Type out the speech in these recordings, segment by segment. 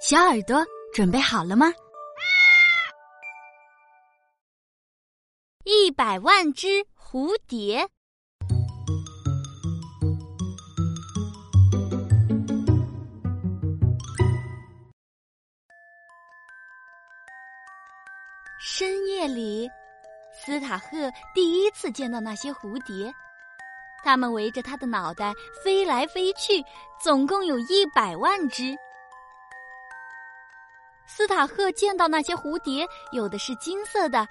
小耳朵准备好了吗？一百万只蝴蝶。深夜里，斯塔赫第一次见到那些蝴蝶，它们围着他的脑袋飞来飞去，总共有一百万只。斯塔赫见到那些蝴蝶，有的是金色的，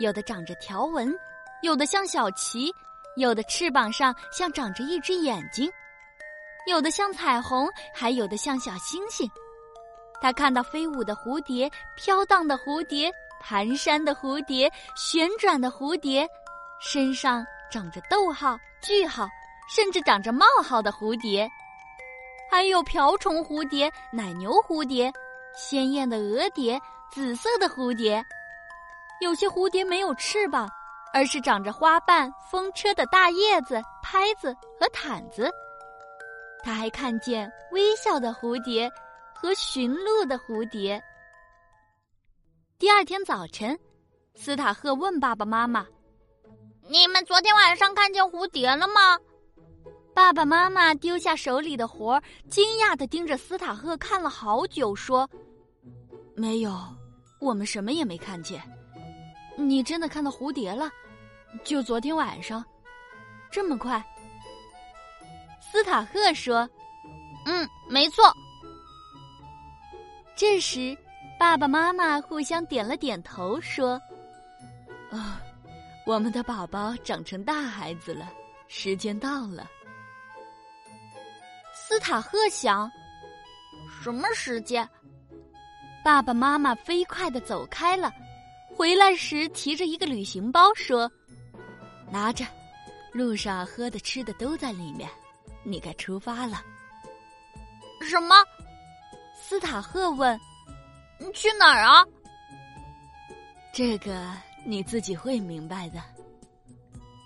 有的长着条纹，有的像小旗，有的翅膀上像长着一只眼睛，有的像彩虹，还有的像小星星。他看到飞舞的蝴蝶、飘荡的蝴蝶、蹒跚的蝴蝶、旋转的蝴蝶，身上长着逗号、句号，甚至长着冒号的蝴蝶，还有瓢虫蝴蝶、奶牛蝴蝶。鲜艳的蛾蝶，紫色的蝴蝶，有些蝴蝶没有翅膀，而是长着花瓣、风车的大叶子、拍子和毯子。他还看见微笑的蝴蝶和驯鹿的蝴蝶。第二天早晨，斯塔赫问爸爸妈妈：“你们昨天晚上看见蝴蝶了吗？”爸爸妈妈丢下手里的活儿，惊讶的盯着斯塔赫看了好久，说。没有，我们什么也没看见。你真的看到蝴蝶了？就昨天晚上，这么快？斯塔赫说：“嗯，没错。”这时，爸爸妈妈互相点了点头，说：“啊，我们的宝宝长成大孩子了，时间到了。”斯塔赫想：“什么时间？”爸爸妈妈飞快的走开了，回来时提着一个旅行包，说：“拿着，路上喝的吃的都在里面，你该出发了。”什么？斯塔赫问：“你去哪儿啊？”这个你自己会明白的。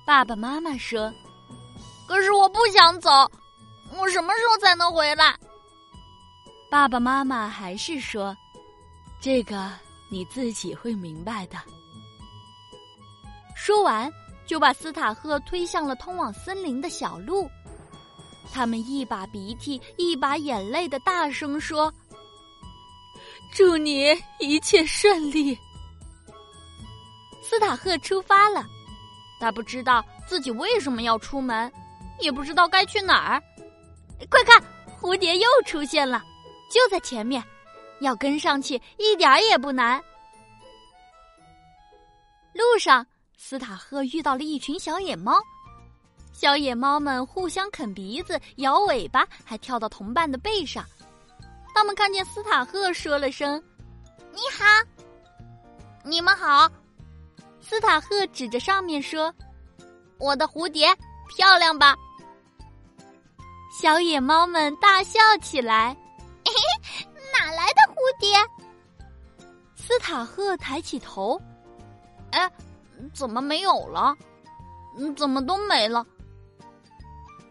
爸爸妈妈说：“可是我不想走，我什么时候才能回来？”爸爸妈妈还是说。这个你自己会明白的。说完，就把斯塔赫推向了通往森林的小路。他们一把鼻涕一把眼泪的大声说：“祝你一切顺利。”斯塔赫出发了，他不知道自己为什么要出门，也不知道该去哪儿。快看，蝴蝶又出现了，就在前面。要跟上去一点也不难。路上，斯塔赫遇到了一群小野猫，小野猫们互相啃鼻子、摇尾巴，还跳到同伴的背上。他们看见斯塔赫，说了声“你好”，“你们好”。斯塔赫指着上面说：“我的蝴蝶漂亮吧？”小野猫们大笑起来。哪来的蝴蝶？斯塔赫抬起头，哎，怎么没有了？怎么都没了？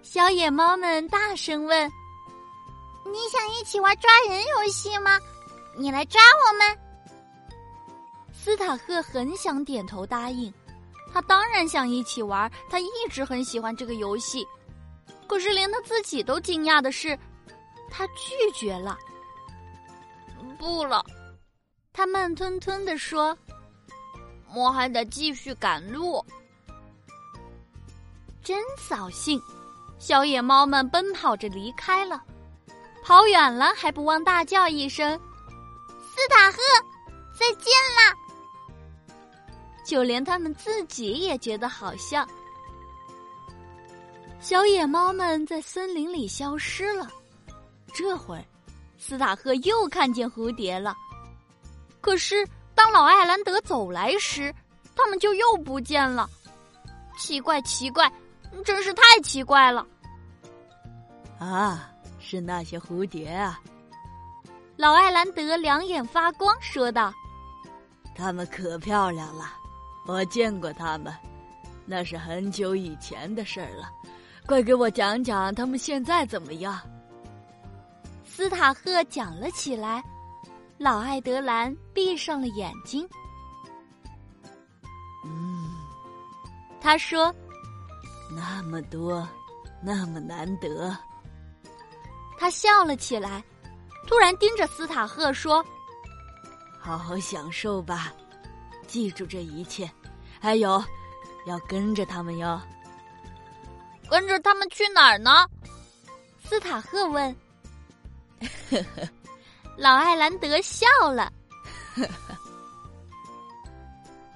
小野猫们大声问：“你想一起玩抓人游戏吗？你来抓我们。”斯塔赫很想点头答应，他当然想一起玩，他一直很喜欢这个游戏。可是连他自己都惊讶的是，他拒绝了。不了，他慢吞吞的说：“我还得继续赶路。”真扫兴！小野猫们奔跑着离开了，跑远了还不忘大叫一声：“斯塔赫，再见啦！”就连他们自己也觉得好笑。小野猫们在森林里消失了，这会儿。斯塔赫又看见蝴蝶了，可是当老艾兰德走来时，他们就又不见了。奇怪，奇怪，真是太奇怪了！啊，是那些蝴蝶啊！老艾兰德两眼发光，说道：“它们可漂亮了，我见过它们，那是很久以前的事儿了。快给我讲讲他们现在怎么样。”斯塔赫讲了起来，老艾德兰闭上了眼睛。嗯，他说：“那么多，那么难得。”他笑了起来，突然盯着斯塔赫说：“好好享受吧，记住这一切，还有，要跟着他们哟。跟着他们去哪儿呢？”斯塔赫问。老艾兰德笑了。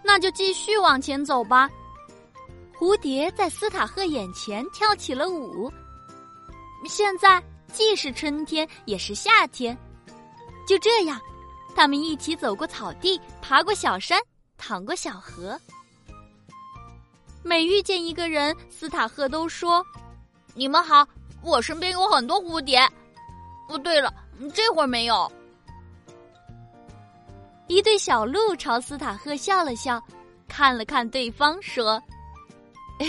那就继续往前走吧。蝴蝶在斯塔赫眼前跳起了舞。现在。既是春天，也是夏天。就这样，他们一起走过草地，爬过小山，淌过小河。每遇见一个人，斯塔赫都说：“你们好，我身边有很多蝴蝶。”哦，对了，这会儿没有。一对小鹿朝斯塔赫笑了笑，看了看对方，说：“哎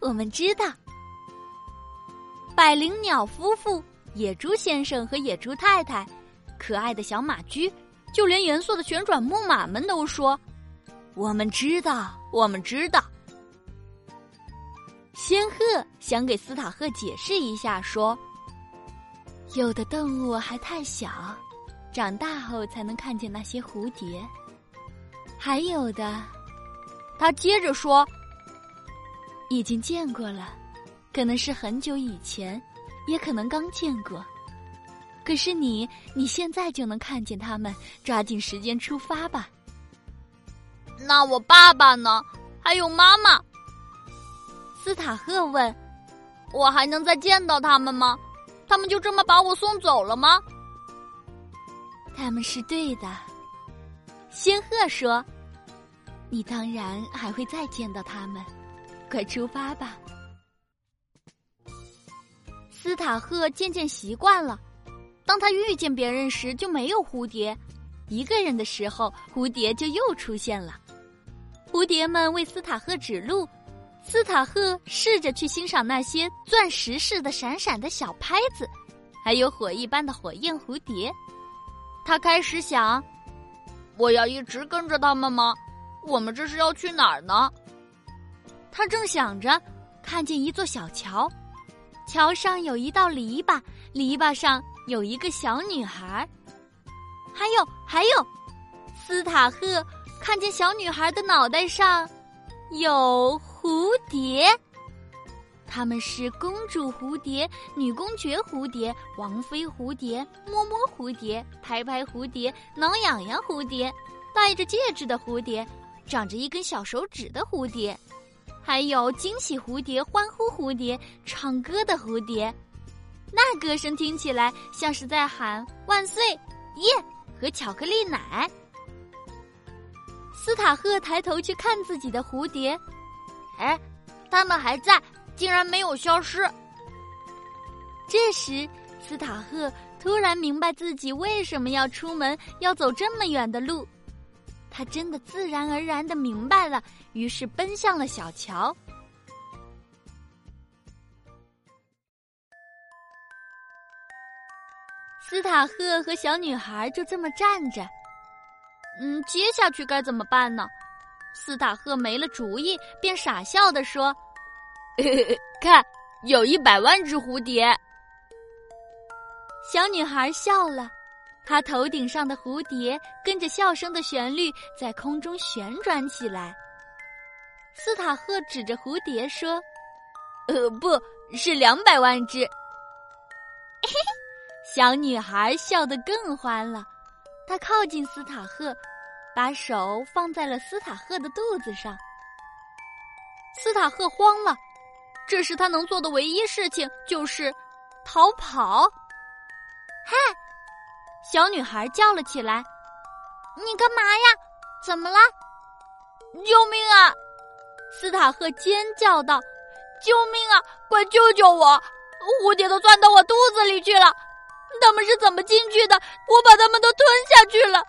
我们知道。”百灵鸟夫妇。野猪先生和野猪太太，可爱的小马驹，就连严肃的旋转木马们都说：“我们知道，我们知道。”仙鹤想给斯塔赫解释一下，说：“有的动物还太小，长大后才能看见那些蝴蝶；还有的，他接着说，已经见过了，可能是很久以前。”也可能刚见过，可是你，你现在就能看见他们，抓紧时间出发吧。那我爸爸呢？还有妈妈？斯塔赫问：“我还能再见到他们吗？他们就这么把我送走了吗？”他们是对的，仙鹤说：“你当然还会再见到他们，快出发吧。”斯塔赫渐渐习惯了，当他遇见别人时就没有蝴蝶，一个人的时候蝴蝶就又出现了。蝴蝶们为斯塔赫指路，斯塔赫试着去欣赏那些钻石似的闪闪的小拍子，还有火一般的火焰蝴蝶。他开始想：我要一直跟着他们吗？我们这是要去哪儿呢？他正想着，看见一座小桥。桥上有一道篱笆，篱笆上有一个小女孩。还有，还有，斯塔赫看见小女孩的脑袋上有蝴蝶。他们是公主蝴蝶、女公爵蝴蝶、王妃蝴蝶、摸摸蝴蝶、拍拍蝴蝶、挠痒痒蝴蝶、戴着戒指的蝴蝶、长着一根小手指的蝴蝶。还有惊喜蝴蝶、欢呼蝴蝶、唱歌的蝴蝶，那歌声听起来像是在喊“万岁耶”和巧克力奶。斯塔赫抬头去看自己的蝴蝶，哎，他们还在，竟然没有消失。这时，斯塔赫突然明白自己为什么要出门，要走这么远的路。他真的自然而然的明白了，于是奔向了小桥。斯塔赫和小女孩就这么站着。嗯，接下去该怎么办呢？斯塔赫没了主意，便傻笑的说：“看，有一百万只蝴蝶。”小女孩笑了。她头顶上的蝴蝶跟着笑声的旋律在空中旋转起来。斯塔赫指着蝴蝶说：“呃，不是两百万只。”嘿嘿，小女孩笑得更欢了。她靠近斯塔赫，把手放在了斯塔赫的肚子上。斯塔赫慌了，这时他能做的唯一事情就是逃跑。嗨！小女孩叫了起来：“你干嘛呀？怎么了？救命啊！”斯塔赫尖叫道：“救命啊！快救救我！蝴蝶都钻到我肚子里去了，他们是怎么进去的？我把他们都吞下去了，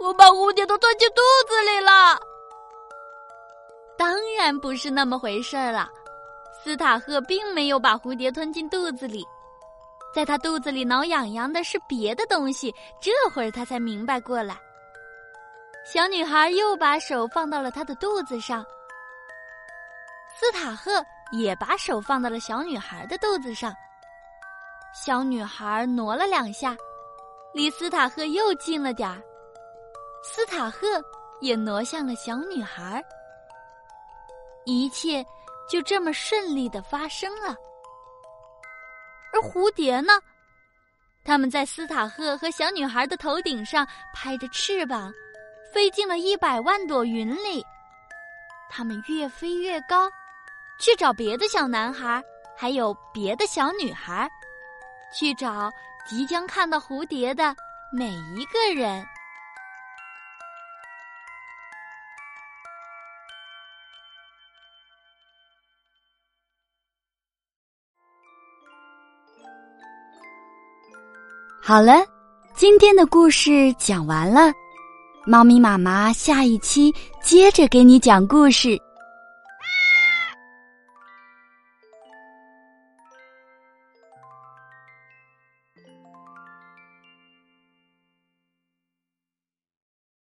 我把蝴蝶都吞进肚子里了。”当然不是那么回事儿了，斯塔赫并没有把蝴蝶吞进肚子里。在他肚子里挠痒痒的是别的东西。这会儿他才明白过来。小女孩又把手放到了他的肚子上。斯塔赫也把手放到了小女孩的肚子上。小女孩挪了两下，离斯塔赫又近了点儿。斯塔赫也挪向了小女孩。一切就这么顺利的发生了。而蝴蝶呢？它们在斯塔赫和小女孩的头顶上拍着翅膀，飞进了一百万朵云里。它们越飞越高，去找别的小男孩，还有别的小女孩，去找即将看到蝴蝶的每一个人。好了，今天的故事讲完了，猫咪妈妈下一期接着给你讲故事。